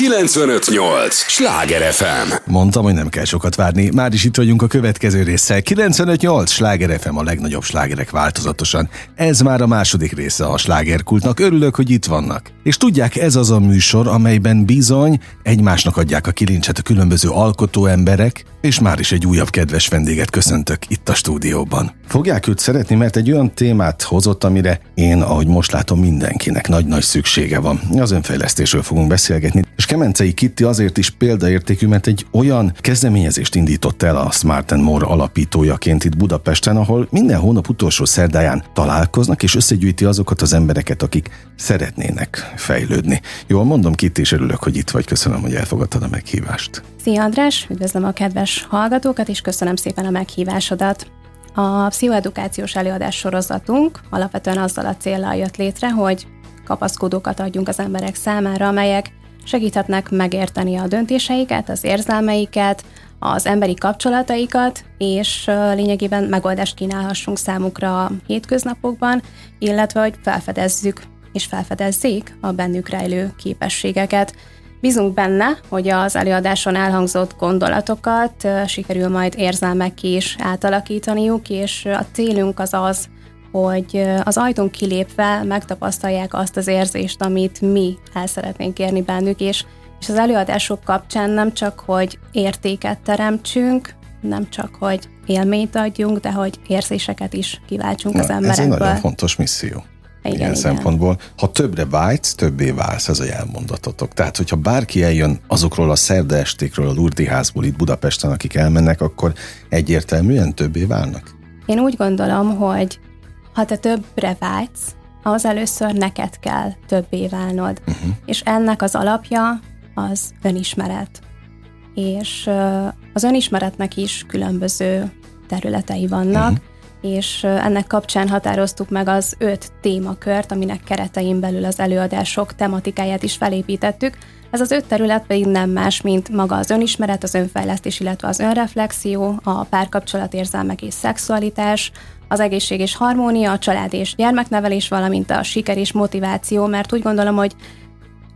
958! Sláger FM! Mondtam, hogy nem kell sokat várni. Már is itt vagyunk a következő résszel. 958! Sláger FM a legnagyobb slágerek változatosan. Ez már a második része a slágerkultnak. Örülök, hogy itt vannak. És tudják, ez az a műsor, amelyben bizony egymásnak adják a kilincset a különböző alkotó emberek, és már is egy újabb kedves vendéget köszöntök itt a stúdióban. Fogják őt szeretni, mert egy olyan témát hozott, amire én, ahogy most látom, mindenkinek nagy-nagy szüksége van. Az önfejlesztésről fogunk beszélgetni, és Kemencei Kitti azért is példaértékű, mert egy olyan kezdeményezést indított el a Smart and More alapítójaként itt Budapesten, ahol minden hónap utolsó szerdáján találkoznak, és összegyűjti azokat az embereket, akik szeretnének fejlődni. Jól mondom, Kitti, és örülök, hogy itt vagy. Köszönöm, hogy elfogadtad a meghívást. Szia András, üdvözlöm a kedves hallgatókat, és köszönöm szépen a meghívásodat. A pszichoedukációs előadás sorozatunk alapvetően azzal a célral jött létre, hogy kapaszkodókat adjunk az emberek számára, amelyek segíthetnek megérteni a döntéseiket, az érzelmeiket, az emberi kapcsolataikat, és lényegében megoldást kínálhassunk számukra a hétköznapokban, illetve hogy felfedezzük és felfedezzék a bennük rejlő képességeket. Bízunk benne, hogy az előadáson elhangzott gondolatokat sikerül majd érzelmek is átalakítaniuk, és a célunk az az, hogy az ajtón kilépve megtapasztalják azt az érzést, amit mi el szeretnénk érni bennük, és, és az előadások kapcsán nem csak, hogy értéket teremtsünk, nem csak, hogy élményt adjunk, de hogy érzéseket is kiváltsunk Na, az emberekből. Ez egy nagyon fontos misszió. Igen, ilyen igen. szempontból. Ha többre vágysz, többé válsz, ez a jelmondatotok. Tehát, hogyha bárki eljön azokról a szerdaestékről, a Lurdi házból itt Budapesten, akik elmennek, akkor egyértelműen többé válnak? Én úgy gondolom, hogy ha te többre vágysz, az először neked kell többé válnod. Uh-huh. És ennek az alapja az önismeret. És az önismeretnek is különböző területei vannak, uh-huh és ennek kapcsán határoztuk meg az öt témakört, aminek keretein belül az előadások tematikáját is felépítettük. Ez az öt terület pedig nem más, mint maga az önismeret, az önfejlesztés, illetve az önreflexió, a párkapcsolat, érzelmek és szexualitás, az egészség és harmónia, a család és gyermeknevelés, valamint a siker és motiváció, mert úgy gondolom, hogy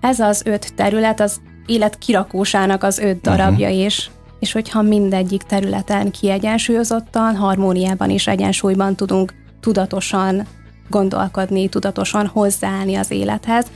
ez az öt terület az élet kirakósának az öt darabja, uh-huh. és és hogyha mindegyik területen kiegyensúlyozottan, harmóniában és egyensúlyban tudunk tudatosan gondolkodni, tudatosan hozzáállni az élethez,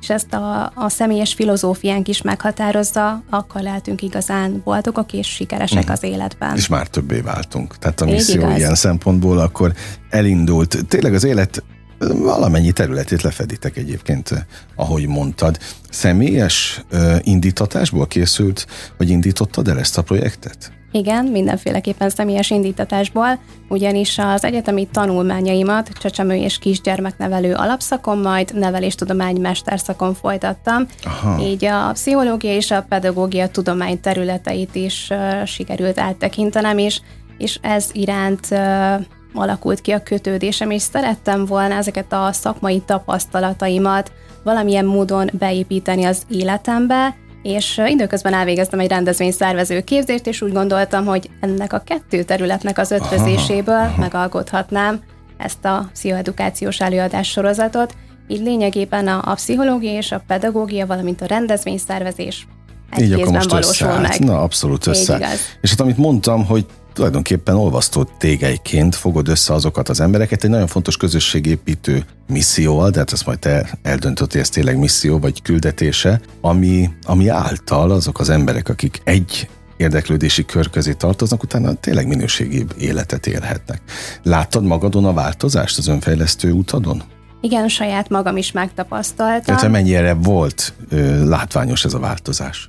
és ezt a, a személyes filozófiánk is meghatározza, akkor lehetünk igazán boldogok és sikeresek uh-huh. az életben. És már többé váltunk. Tehát a misszió ilyen szempontból akkor elindult. Tényleg az élet valamennyi területét lefeditek egyébként, ahogy mondtad. Személyes indítatásból készült, vagy indítottad el ezt a projektet? Igen, mindenféleképpen személyes indítatásból, ugyanis az egyetemi tanulmányaimat csecsemő és kisgyermeknevelő alapszakon, majd neveléstudomány mesterszakon folytattam. Aha. Így a pszichológia és a pedagógia tudomány területeit is uh, sikerült áttekintenem, és, és ez iránt uh, alakult ki a kötődésem, és szerettem volna ezeket a szakmai tapasztalataimat valamilyen módon beépíteni az életembe, és időközben elvégeztem egy rendezvényszervező képzést, és úgy gondoltam, hogy ennek a kettő területnek az ötvözéséből megalkothatnám ezt a pszichoedukációs előadás sorozatot, így lényegében a, a pszichológia és a pedagógia, valamint a rendezvényszervezés egy Így akkor most valósul meg. Na, abszolút össze. És hát amit mondtam, hogy tulajdonképpen olvasztó tégeiként fogod össze azokat az embereket egy nagyon fontos közösségépítő misszióval, de hát ezt majd te eldöntöd, hogy ez tényleg misszió vagy küldetése, ami, ami által azok az emberek, akik egy érdeklődési kör közé tartoznak, utána tényleg minőségibb életet élhetnek. Láttad magadon a változást az önfejlesztő utadon? Igen, saját magam is megtapasztaltam. Tehát mennyire volt ö, látványos ez a változás?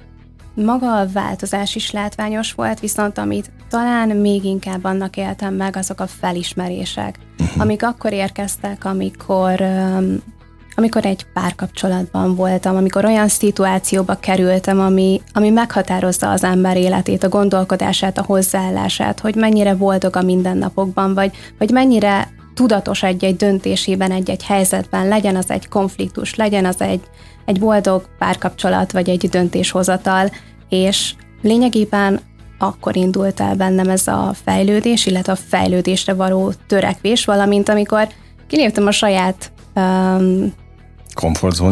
Maga a változás is látványos volt, viszont amit talán még inkább annak éltem meg, azok a felismerések, uh-huh. amik akkor érkeztek, amikor amikor egy párkapcsolatban voltam, amikor olyan szituációba kerültem, ami, ami meghatározza az ember életét, a gondolkodását, a hozzáállását, hogy mennyire boldog a mindennapokban, vagy, vagy mennyire tudatos egy-egy döntésében, egy-egy helyzetben, legyen az egy konfliktus, legyen az egy, egy boldog párkapcsolat, vagy egy döntéshozatal, és lényegében akkor indult el bennem ez a fejlődés, illetve a fejlődésre való törekvés, valamint amikor kiléptem a saját um,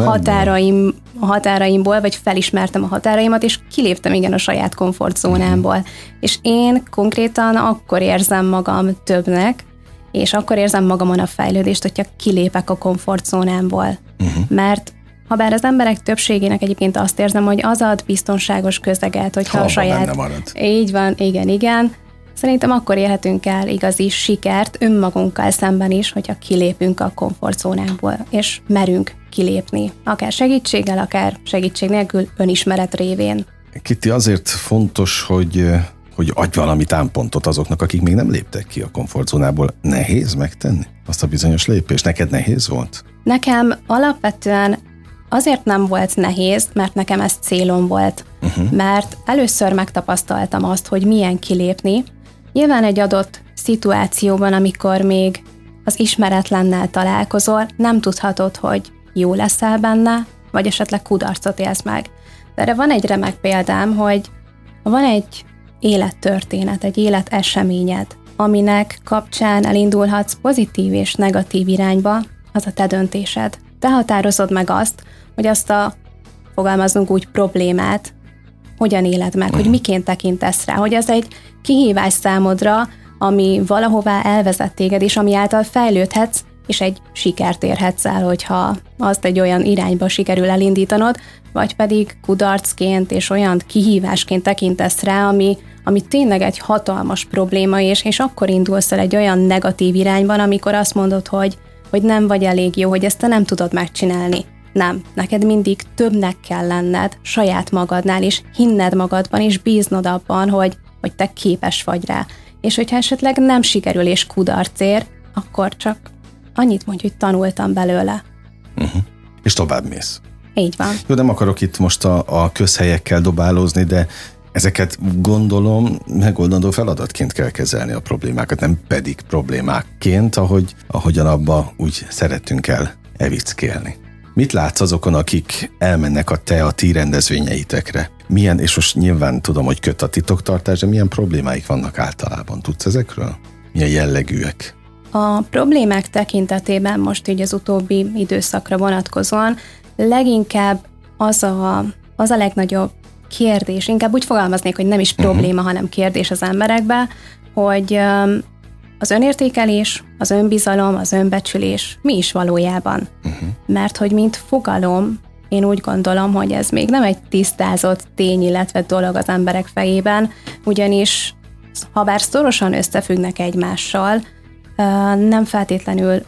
határaim, a határaimból, vagy felismertem a határaimat, és kiléptem igen a saját komfortzónámból. Uh-huh. És én konkrétan akkor érzem magam többnek, és akkor érzem magamon a fejlődést, hogyha kilépek a komfortzónámból. Uh-huh. Mert ha bár az emberek többségének egyébként azt érzem, hogy az ad biztonságos közeget, hogyha ha a saját... marad. Így van, igen, igen. Szerintem akkor érhetünk el igazi sikert önmagunkkal szemben is, hogyha kilépünk a komfortzónánkból, és merünk kilépni, akár segítséggel, akár segítség nélkül, önismeret révén. Kitti, azért fontos, hogy hogy adj valami támpontot azoknak, akik még nem léptek ki a komfortzónából. Nehéz megtenni azt a bizonyos lépést? Neked nehéz volt? Nekem alapvetően azért nem volt nehéz, mert nekem ez célom volt. Uh-huh. Mert először megtapasztaltam azt, hogy milyen kilépni. Nyilván egy adott szituációban, amikor még az ismeretlennel találkozol, nem tudhatod, hogy jó leszel benne, vagy esetleg kudarcot élsz meg. De erre van egy remek példám, hogy van egy élettörténet, egy életeseményed, aminek kapcsán elindulhatsz pozitív és negatív irányba, az a te döntésed. Te határozod meg azt, hogy azt a, fogalmazunk úgy, problémát hogyan éled meg, hogy miként tekintesz rá, hogy az egy kihívás számodra, ami valahová elvezet téged, és ami által fejlődhetsz, és egy sikert érhetsz el, hogyha azt egy olyan irányba sikerül elindítanod, vagy pedig kudarcként és olyan kihívásként tekintesz rá, ami, ami tényleg egy hatalmas probléma, és, és akkor indulsz el egy olyan negatív irányban, amikor azt mondod, hogy, hogy nem vagy elég jó, hogy ezt te nem tudod megcsinálni. Nem, neked mindig többnek kell lenned saját magadnál, és hinned magadban, és bíznod abban, hogy, hogy te képes vagy rá. És hogyha esetleg nem sikerül és kudarc ér, akkor csak annyit mondj, hogy tanultam belőle. Uh-huh. És tovább mész. Így van. Jó, nem akarok itt most a, a közhelyekkel dobálózni, de ezeket gondolom megoldandó feladatként kell kezelni a problémákat, nem pedig problémákként, ahogy, ahogyan abba úgy szeretünk el evickélni. Mit látsz azokon, akik elmennek a te, a ti rendezvényeitekre? Milyen, és most nyilván tudom, hogy köt a titoktartás, de milyen problémáik vannak általában? Tudsz ezekről? Milyen jellegűek? A problémák tekintetében most így az utóbbi időszakra vonatkozóan leginkább az a, az a legnagyobb kérdés, inkább úgy fogalmaznék, hogy nem is uh-huh. probléma, hanem kérdés az emberekbe, hogy az önértékelés, az önbizalom, az önbecsülés mi is valójában. Uh-huh. Mert hogy mint fogalom, én úgy gondolom, hogy ez még nem egy tisztázott tény, illetve dolog az emberek fejében, ugyanis ha bár szorosan összefüggnek egymással, nem feltétlenül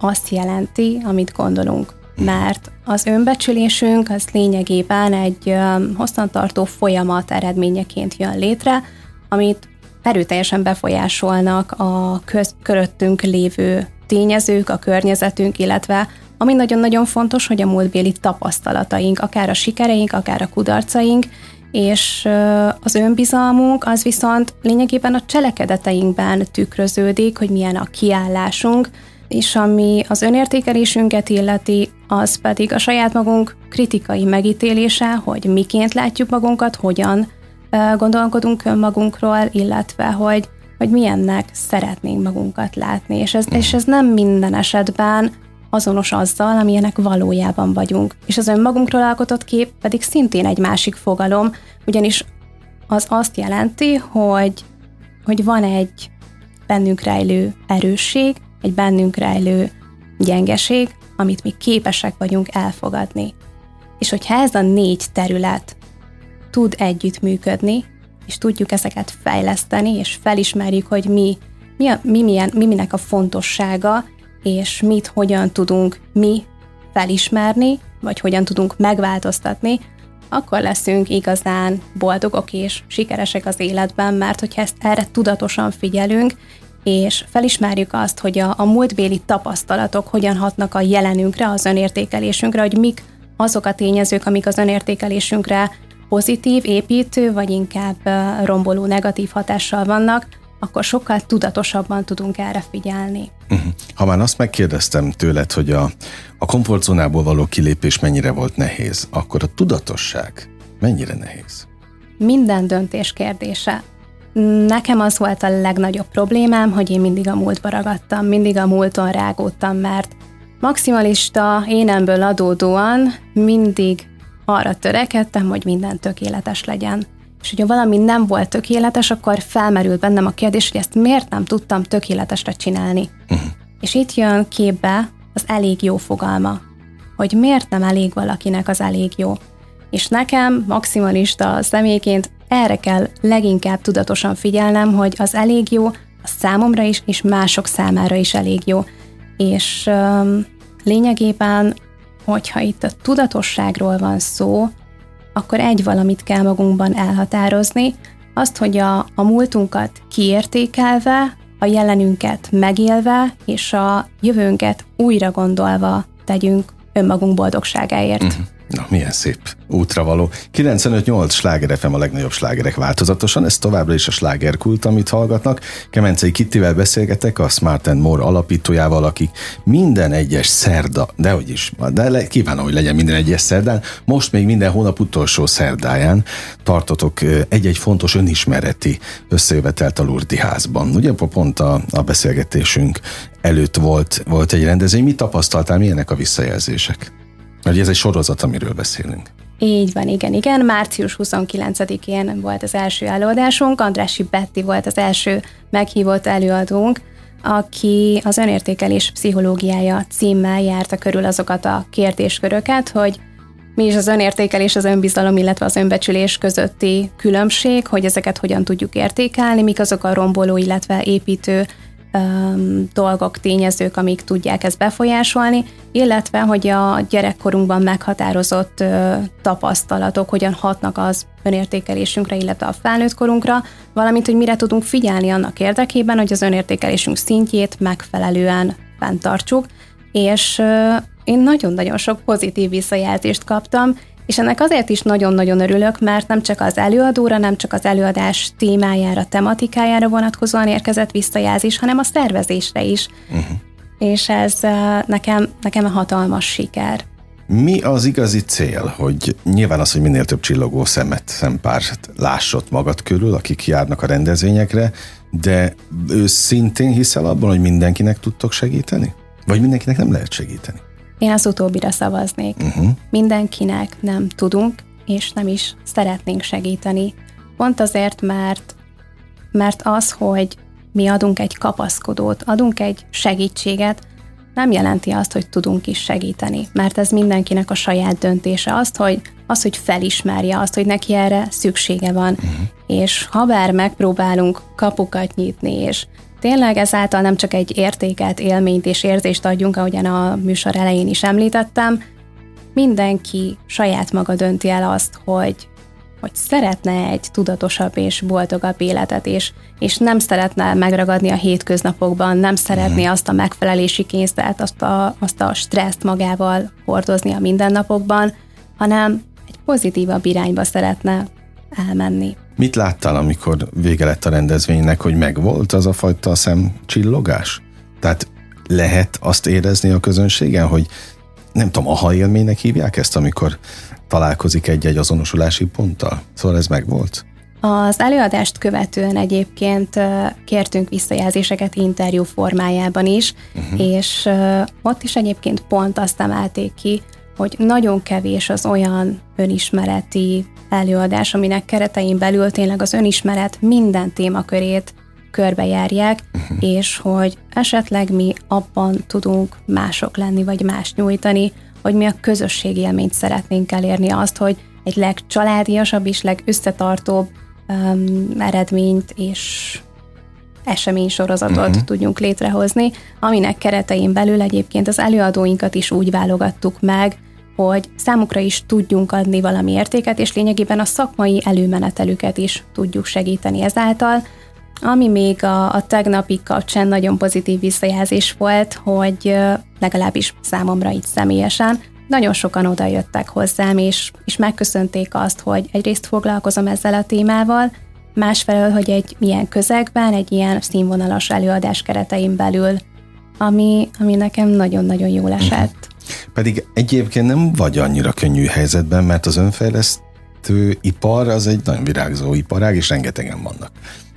azt jelenti, amit gondolunk. Mert az önbecsülésünk az lényegében egy hosszantartó folyamat eredményeként jön létre, amit erőteljesen befolyásolnak a köz, köröttünk lévő tényezők, a környezetünk, illetve ami nagyon-nagyon fontos, hogy a múltbéli tapasztalataink, akár a sikereink, akár a kudarcaink, és az önbizalmunk az viszont lényegében a cselekedeteinkben tükröződik, hogy milyen a kiállásunk, és ami az önértékelésünket illeti, az pedig a saját magunk kritikai megítélése, hogy miként látjuk magunkat, hogyan gondolkodunk önmagunkról, illetve hogy, hogy milyennek szeretnénk magunkat látni. És ez, és ez nem minden esetben azonos azzal, amilyenek valójában vagyunk. És az önmagunkról alkotott kép pedig szintén egy másik fogalom, ugyanis az azt jelenti, hogy, hogy van egy bennünk rejlő erősség, egy bennünk rejlő gyengeség, amit mi képesek vagyunk elfogadni. És hogyha ez a négy terület tud együttműködni, és tudjuk ezeket fejleszteni, és felismerjük, hogy mi, mi, a, mi, milyen, mi minek a fontossága, és mit hogyan tudunk mi felismerni, vagy hogyan tudunk megváltoztatni, akkor leszünk igazán boldogok és sikeresek az életben, mert hogyha ezt erre tudatosan figyelünk, és felismerjük azt, hogy a, a múltbéli tapasztalatok hogyan hatnak a jelenünkre, az önértékelésünkre, hogy mik azok a tényezők, amik az önértékelésünkre pozitív, építő, vagy inkább romboló, negatív hatással vannak, akkor sokkal tudatosabban tudunk erre figyelni. Uh-huh. Ha már azt megkérdeztem tőled, hogy a, a komfortzónából való kilépés mennyire volt nehéz, akkor a tudatosság mennyire nehéz? Minden döntés kérdése. Nekem az volt a legnagyobb problémám, hogy én mindig a múltba ragadtam, mindig a múlton rágódtam, mert maximalista énemből adódóan mindig arra törekedtem, hogy minden tökéletes legyen. És hogyha valami nem volt tökéletes, akkor felmerült bennem a kérdés, hogy ezt miért nem tudtam tökéletesre csinálni. Uh-huh. És itt jön képbe az elég jó fogalma, hogy miért nem elég valakinek az elég jó. És nekem, maximalista személyként erre kell leginkább tudatosan figyelnem, hogy az elég jó, a számomra is, és mások számára is elég jó. És um, lényegében, hogyha itt a tudatosságról van szó, akkor egy valamit kell magunkban elhatározni, azt, hogy a, a múltunkat kiértékelve, a jelenünket megélve, és a jövőnket újra gondolva tegyünk önmagunk boldogságáért. Uh-huh. Na, milyen szép útra való. 95-8 sláger FM a legnagyobb slágerek változatosan, ez továbbra is a slágerkult, amit hallgatnak. Kemencei Kittivel beszélgetek, a Smart and More alapítójával, aki minden egyes szerda, de hogy is, de le, kívánom, hogy legyen minden egyes szerdán, most még minden hónap utolsó szerdáján tartotok egy-egy fontos önismereti összejövetelt a Lurdi házban. Ugye pont a, a beszélgetésünk előtt volt, volt egy rendezvény. Mit tapasztaltál, milyenek a visszajelzések? Mert ez egy sorozat, amiről beszélünk. Így van, igen, igen. Március 29-én volt az első előadásunk, Andrási Betti volt az első meghívott előadónk, aki az önértékelés pszichológiája címmel járta körül azokat a kérdésköröket, hogy mi is az önértékelés, az önbizalom, illetve az önbecsülés közötti különbség, hogy ezeket hogyan tudjuk értékelni, mik azok a romboló, illetve építő dolgok, tényezők, amik tudják ezt befolyásolni, illetve hogy a gyerekkorunkban meghatározott tapasztalatok hogyan hatnak az önértékelésünkre, illetve a felnőtt korunkra, valamint, hogy mire tudunk figyelni annak érdekében, hogy az önértékelésünk szintjét megfelelően fenntartsuk, és én nagyon-nagyon sok pozitív visszajelzést kaptam, és ennek azért is nagyon-nagyon örülök, mert nem csak az előadóra, nem csak az előadás témájára, tematikájára vonatkozóan érkezett visszajelzés, hanem a szervezésre is. Uh-huh. És ez nekem, nekem a hatalmas siker. Mi az igazi cél, hogy nyilván az, hogy minél több csillogó szemet, szempárt lássott magad körül, akik járnak a rendezvényekre, de őszintén hiszel abban, hogy mindenkinek tudtok segíteni? Vagy mindenkinek nem lehet segíteni? Én az utóbbira szavaznék. Uh-huh. Mindenkinek nem tudunk, és nem is szeretnénk segíteni. Pont azért, mert, mert az, hogy mi adunk egy kapaszkodót, adunk egy segítséget, nem jelenti azt, hogy tudunk is segíteni, mert ez mindenkinek a saját döntése. Azt, hogy, az, hogy felismerje azt, hogy neki erre szüksége van. Uh-huh. És ha bár megpróbálunk kapukat nyitni, és tényleg ezáltal nem csak egy értéket, élményt és érzést adjunk, ahogyan a műsor elején is említettem, mindenki saját maga dönti el azt, hogy, hogy szeretne egy tudatosabb és boldogabb életet, és, és nem szeretne megragadni a hétköznapokban, nem szeretné mhm. azt a megfelelési kényszert, azt a, azt a stresszt magával hordozni a mindennapokban, hanem egy pozitívabb irányba szeretne elmenni. Mit láttál, amikor vége lett a rendezvénynek, hogy megvolt az a fajta szemcsillogás? Tehát lehet azt érezni a közönségen, hogy nem tudom, aha élménynek hívják ezt, amikor találkozik egy-egy azonosulási ponttal? Szóval ez megvolt? Az előadást követően egyébként kértünk visszajelzéseket interjú formájában is, uh-huh. és ott is egyébként pont azt emelték ki, hogy nagyon kevés az olyan önismereti előadás, aminek keretein belül tényleg az önismeret minden témakörét körbejárják, uh-huh. és hogy esetleg mi abban tudunk mások lenni, vagy más nyújtani, hogy mi a közösségi élményt szeretnénk elérni, azt, hogy egy legcsaládiasabb és legösszetartóbb um, eredményt és eseménysorozatot uh-huh. tudjunk létrehozni, aminek keretein belül egyébként az előadóinkat is úgy válogattuk meg, hogy számukra is tudjunk adni valami értéket, és lényegében a szakmai előmenetelüket is tudjuk segíteni ezáltal. Ami még a, a tegnapi kapcsán nagyon pozitív visszajelzés volt, hogy legalábbis számomra így személyesen, nagyon sokan oda jöttek hozzám, és, és megköszönték azt, hogy egyrészt foglalkozom ezzel a témával, másfelől, hogy egy milyen közegben, egy ilyen színvonalas előadás keretein belül, ami, ami nekem nagyon-nagyon jól esett. Pedig egyébként nem vagy annyira könnyű helyzetben, mert az önfejlesztő ipar az egy nagyon virágzó iparág, és rengetegen vannak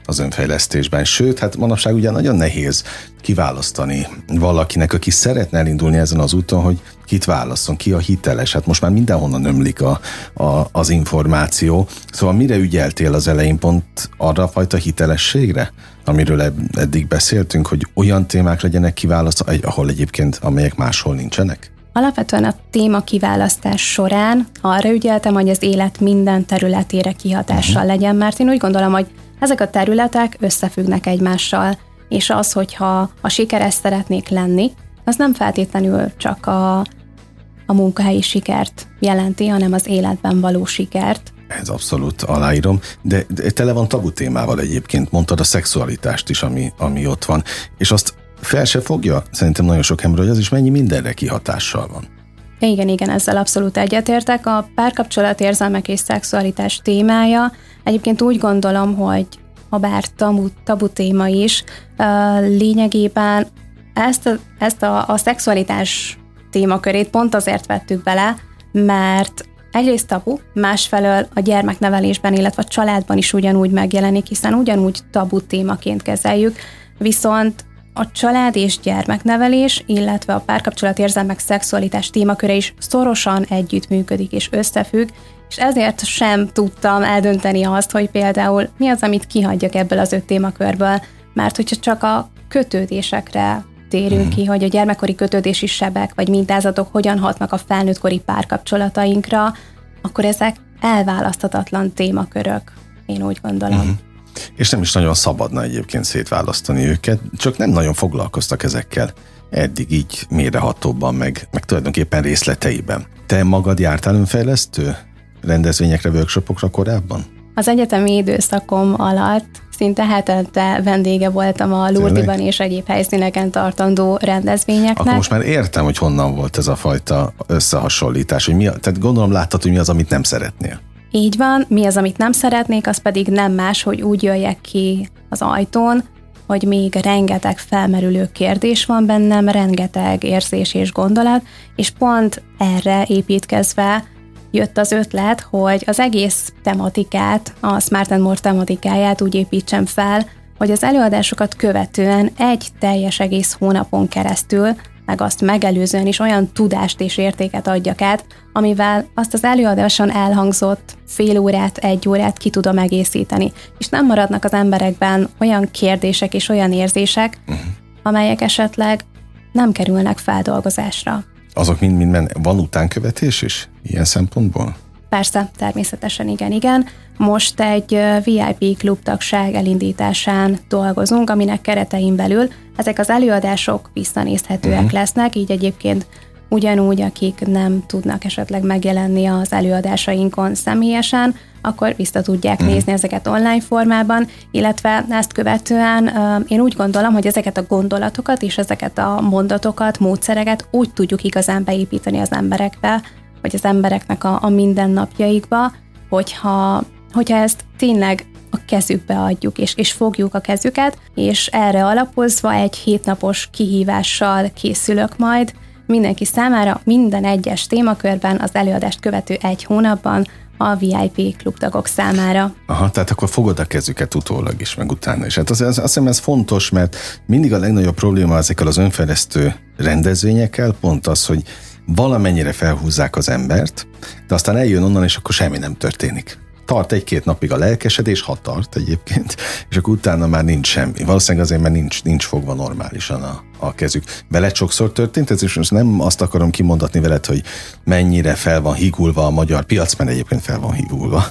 az önfejlesztésben. Sőt, hát manapság ugye nagyon nehéz kiválasztani valakinek, aki szeretne elindulni ezen az úton, hogy kit válasszon, ki a hiteles. Hát most már mindenhonnan ömlik a, a, az információ. Szóval mire ügyeltél az elején pont arra a fajta hitelességre, amiről eddig beszéltünk, hogy olyan témák legyenek kiválasztva, ahol egyébként, amelyek máshol nincsenek? Alapvetően a téma kiválasztás során arra ügyeltem, hogy az élet minden területére kihatással uh-huh. legyen, mert én úgy gondolom, hogy ezek a területek összefüggnek egymással, és az, hogyha a sikeres szeretnék lenni, az nem feltétlenül csak a, a munkahelyi sikert jelenti, hanem az életben való sikert. Ez abszolút aláírom, de, de tele van tabu témával egyébként, mondtad a szexualitást is, ami, ami ott van, és azt fel se fogja szerintem nagyon sok ember, hogy az is mennyi mindenre kihatással van. Igen, igen, ezzel abszolút egyetértek. A párkapcsolat érzelmek és szexualitás témája egyébként úgy gondolom, hogy ha bár tabu, tabu téma is, lényegében ezt a, ezt a, a szexualitás témakörét pont azért vettük bele, mert egyrészt tabu, másfelől a gyermeknevelésben, illetve a családban is ugyanúgy megjelenik, hiszen ugyanúgy tabu témaként kezeljük, viszont a család és gyermeknevelés, illetve a párkapcsolat érzelmek szexualitás témaköre is szorosan együttműködik és összefügg, és ezért sem tudtam eldönteni azt, hogy például mi az, amit kihagyjak ebből az öt témakörből, mert hogyha csak a kötődésekre térünk mm. ki, hogy a gyermekkori kötődési sebek vagy mintázatok hogyan hatnak a felnőttkori párkapcsolatainkra, akkor ezek elválaszthatatlan témakörök, én úgy gondolom. Mm. És nem is nagyon szabadna egyébként szétválasztani őket, csak nem nagyon foglalkoztak ezekkel eddig így mérehatóbban, meg, meg tulajdonképpen részleteiben. Te magad jártál önfejlesztő rendezvényekre, workshopokra korábban? Az egyetemi időszakom alatt szinte hetente vendége voltam a Lourdiban és egyéb helyszíneken tartandó rendezvényeknek. Akkor most már értem, hogy honnan volt ez a fajta összehasonlítás, hogy mi, tehát gondolom láttad, hogy mi az, amit nem szeretnél. Így van, mi az, amit nem szeretnék, az pedig nem más, hogy úgy jöjjek ki az ajtón, hogy még rengeteg felmerülő kérdés van bennem, rengeteg érzés és gondolat, és pont erre építkezve jött az ötlet, hogy az egész tematikát, a Smart and More tematikáját úgy építsem fel, hogy az előadásokat követően egy teljes egész hónapon keresztül meg azt megelőzően is olyan tudást és értéket adjak át, amivel azt az előadáson elhangzott fél órát, egy órát ki tudom egészíteni. És nem maradnak az emberekben olyan kérdések és olyan érzések, uh-huh. amelyek esetleg nem kerülnek feldolgozásra. Azok mind-mind van utánkövetés is ilyen szempontból? Persze, természetesen igen, igen. Most egy VIP klubtagság elindításán dolgozunk, aminek keretein belül ezek az előadások visszanézhetőek uh-huh. lesznek, így egyébként ugyanúgy, akik nem tudnak esetleg megjelenni az előadásainkon személyesen, akkor vissza tudják uh-huh. nézni ezeket online formában, illetve ezt követően én úgy gondolom, hogy ezeket a gondolatokat és ezeket a mondatokat, módszereket úgy tudjuk igazán beépíteni az emberekbe, vagy az embereknek a, a mindennapjaikba, hogyha, hogyha ezt tényleg a kezükbe adjuk, és, és fogjuk a kezüket, és erre alapozva egy hétnapos kihívással készülök majd mindenki számára minden egyes témakörben az előadást követő egy hónapban a VIP klubtagok számára. Aha, tehát akkor fogod a kezüket utólag is, meg utána is. Hát az, az, azt hiszem ez fontos, mert mindig a legnagyobb probléma ezekkel az önfejlesztő rendezvényekkel pont az, hogy valamennyire felhúzzák az embert, de aztán eljön onnan, és akkor semmi nem történik. Tart egy-két napig a lelkesedés, ha tart egyébként, és akkor utána már nincs semmi. Valószínűleg azért, mert nincs, nincs fogva normálisan a, a kezük. Veled sokszor történt ez, és most nem azt akarom kimondatni veled, hogy mennyire fel van higulva a magyar piac, mert egyébként fel van higulva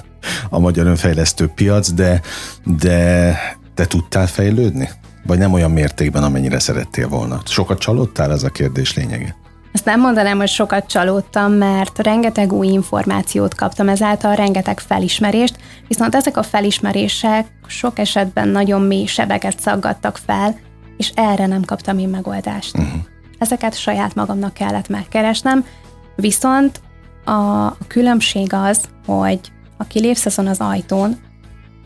a magyar önfejlesztő piac, de, de te tudtál fejlődni? Vagy nem olyan mértékben, amennyire szerettél volna? Sokat csalódtál, ez a kérdés lényege? Ezt nem mondanám, hogy sokat csalódtam, mert rengeteg új információt kaptam, ezáltal rengeteg felismerést, viszont ezek a felismerések sok esetben nagyon mély sebeket szaggattak fel, és erre nem kaptam én megoldást. Uh-huh. Ezeket saját magamnak kellett megkeresnem, viszont a különbség az, hogy ha kilépsz azon az ajtón,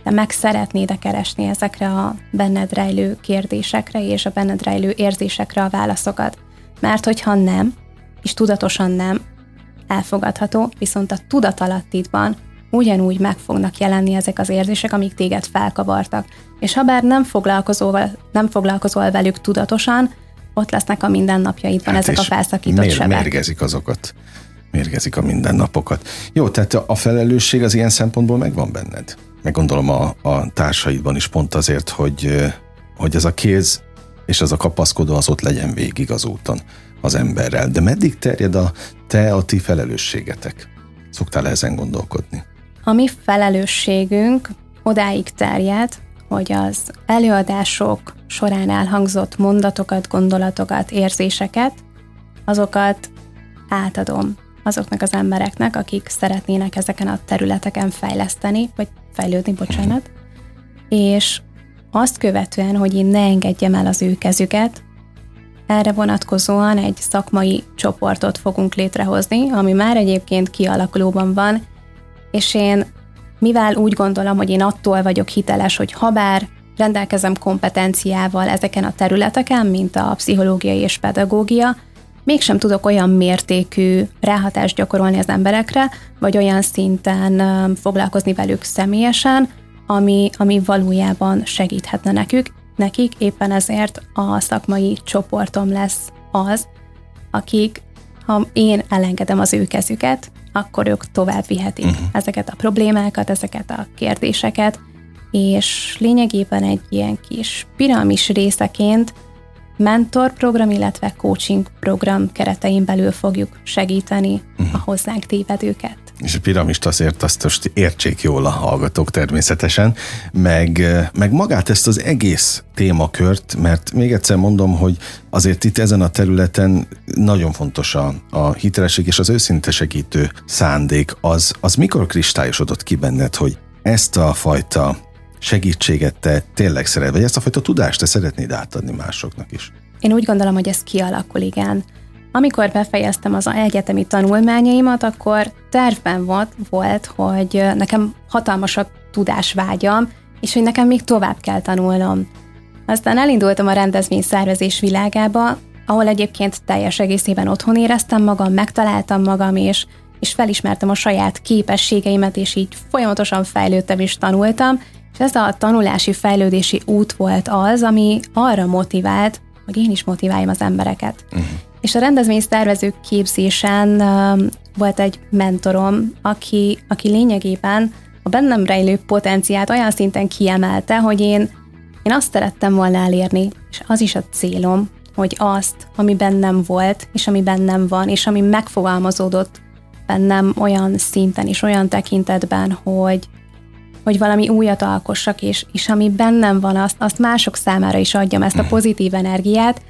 de meg szeretnéd keresni ezekre a benned rejlő kérdésekre és a benned rejlő érzésekre a válaszokat. Mert hogyha nem, és tudatosan nem, elfogadható, viszont a tudatalattidban ugyanúgy meg fognak jelenni ezek az érzések, amik téged felkavartak. És ha bár nem foglalkozol, nem foglalkozol velük tudatosan, ott lesznek a mindennapjaidban hát ezek a felszakított mér, sebek. Mérgezik azokat, mérgezik a mindennapokat. Jó, tehát a felelősség az ilyen szempontból megvan benned. Meg gondolom a, a társaidban is pont azért, hogy, hogy ez a kéz és az a kapaszkodó az ott legyen végig az úton az emberrel. De meddig terjed a te, a ti felelősségetek? Szoktál ezen gondolkodni? A mi felelősségünk odáig terjed, hogy az előadások során elhangzott mondatokat, gondolatokat, érzéseket, azokat átadom azoknak az embereknek, akik szeretnének ezeken a területeken fejleszteni, vagy fejlődni, bocsánat, és azt követően, hogy én ne engedjem el az ő kezüket, erre vonatkozóan egy szakmai csoportot fogunk létrehozni, ami már egyébként kialakulóban van, és én, mivel úgy gondolom, hogy én attól vagyok hiteles, hogy habár rendelkezem kompetenciával ezeken a területeken, mint a pszichológia és pedagógia, mégsem tudok olyan mértékű ráhatást gyakorolni az emberekre, vagy olyan szinten foglalkozni velük személyesen, ami, ami valójában segíthetne nekük. Nekik éppen ezért a szakmai csoportom lesz az, akik, ha én elengedem az ő kezüket, akkor ők tovább vihetik uh-huh. ezeket a problémákat, ezeket a kérdéseket, és lényegében egy ilyen kis piramis részeként mentorprogram, illetve coaching program keretein belül fogjuk segíteni uh-huh. a hozzánk tévedőket. És a piramist azért azt most értsék jól a hallgatók természetesen, meg, meg magát ezt az egész témakört, mert még egyszer mondom, hogy azért itt ezen a területen nagyon fontos a, a hitelesség és az őszinte segítő szándék. Az, az mikor kristályosodott ki benned, hogy ezt a fajta segítséget te tényleg szeret, vagy ezt a fajta tudást te szeretnéd átadni másoknak is? Én úgy gondolom, hogy ez kialakul, igen. Amikor befejeztem az egyetemi tanulmányaimat, akkor tervben volt, volt, hogy nekem hatalmasabb tudásvágyam, és hogy nekem még tovább kell tanulnom. Aztán elindultam a rendezvény szervezés világába, ahol egyébként teljes egészében otthon éreztem magam, megtaláltam magam, és, és felismertem a saját képességeimet, és így folyamatosan fejlődtem és tanultam, és ez a tanulási, fejlődési út volt az, ami arra motivált, hogy én is motiváljam az embereket. Uh-huh. És a rendezvény szervezők képzésen volt egy mentorom, aki, aki lényegében a bennem rejlő potenciát olyan szinten kiemelte, hogy én, én azt szerettem volna elérni, és az is a célom, hogy azt, ami bennem volt, és ami bennem van, és ami megfogalmazódott bennem olyan szinten és olyan tekintetben, hogy, hogy valami újat alkossak, és, és ami bennem van, azt, azt mások számára is adjam, ezt a mhm. pozitív energiát.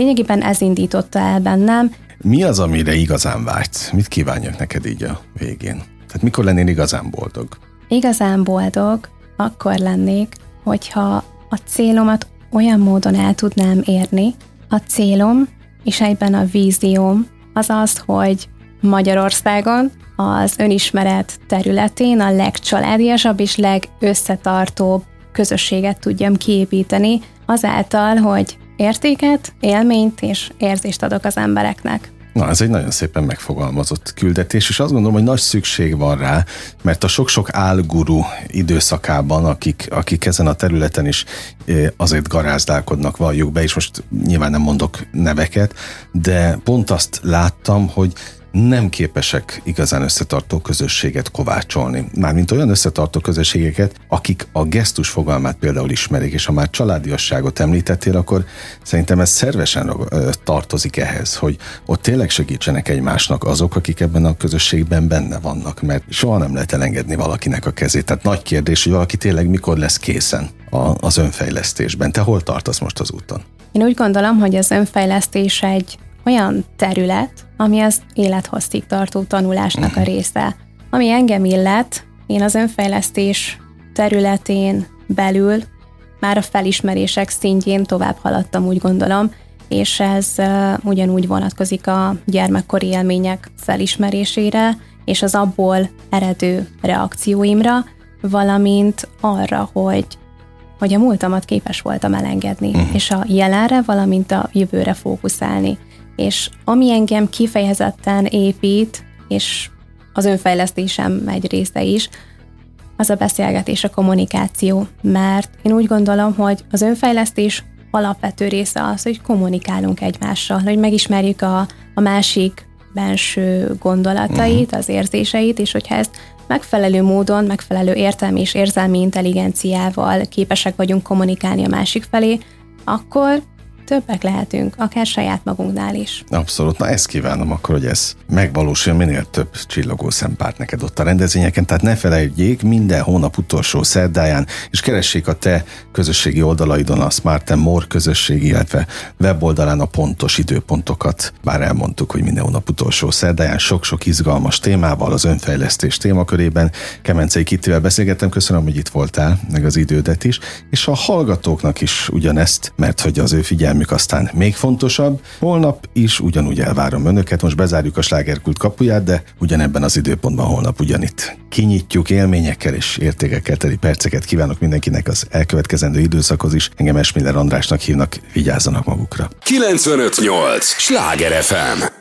Lényegében ez indította el bennem. Mi az, amire igazán vágysz? Mit kívánjak neked így a végén? Tehát mikor lennél igazán boldog? Igazán boldog akkor lennék, hogyha a célomat olyan módon el tudnám érni. A célom és egyben a vízióm az az, hogy Magyarországon az önismeret területén a legcsaládiasabb és legösszetartóbb közösséget tudjam kiépíteni, azáltal, hogy értéket, élményt és érzést adok az embereknek. Na, ez egy nagyon szépen megfogalmazott küldetés, és azt gondolom, hogy nagy szükség van rá, mert a sok-sok álguru időszakában, akik, akik ezen a területen is azért garázdálkodnak, valljuk be, és most nyilván nem mondok neveket, de pont azt láttam, hogy nem képesek igazán összetartó közösséget kovácsolni. Mármint olyan összetartó közösségeket, akik a gesztus fogalmát például ismerik, és ha már családiasságot említettél, akkor szerintem ez szervesen tartozik ehhez, hogy ott tényleg segítsenek egymásnak azok, akik ebben a közösségben benne vannak, mert soha nem lehet elengedni valakinek a kezét. Tehát nagy kérdés, hogy valaki tényleg mikor lesz készen az önfejlesztésben. Te hol tartasz most az úton? Én úgy gondolom, hogy az önfejlesztés egy olyan terület, ami az élethosszig tartó tanulásnak a része. Ami engem illet, én az önfejlesztés területén belül már a felismerések szintjén tovább haladtam, úgy gondolom, és ez uh, ugyanúgy vonatkozik a gyermekkori élmények felismerésére, és az abból eredő reakcióimra, valamint arra, hogy hogy a múltamat képes voltam elengedni, uh-huh. és a jelenre, valamint a jövőre fókuszálni és ami engem kifejezetten épít, és az önfejlesztésem egy része is, az a beszélgetés, a kommunikáció, mert én úgy gondolom, hogy az önfejlesztés alapvető része az, hogy kommunikálunk egymással, hogy megismerjük a, a másik benső gondolatait, uh-huh. az érzéseit, és hogyha ezt megfelelő módon, megfelelő értelmi és érzelmi intelligenciával képesek vagyunk kommunikálni a másik felé, akkor többek lehetünk, akár saját magunknál is. Abszolút. Na ezt kívánom akkor, hogy ez megvalósul minél több csillogó szempárt neked ott a rendezvényeken. Tehát ne felejtjék minden hónap utolsó szerdáján, és keressék a te közösségi oldalaidon a Smart More közösségi, illetve weboldalán a pontos időpontokat. Bár elmondtuk, hogy minden hónap utolsó szerdáján sok-sok izgalmas témával az önfejlesztés témakörében. Kemencei Kittivel beszélgettem, köszönöm, hogy itt voltál, meg az idődet is, és a hallgatóknak is ugyanezt, mert hogy az ő figyelmük figyelmük aztán még fontosabb. Holnap is ugyanúgy elvárom önöket, most bezárjuk a slágerkult kapuját, de ugyanebben az időpontban holnap ugyanitt kinyitjuk élményekkel és értékekkel teli perceket kívánok mindenkinek az elkövetkezendő időszakhoz is. Engem Esmiller Andrásnak hívnak, vigyázzanak magukra. 958! Sláger FM!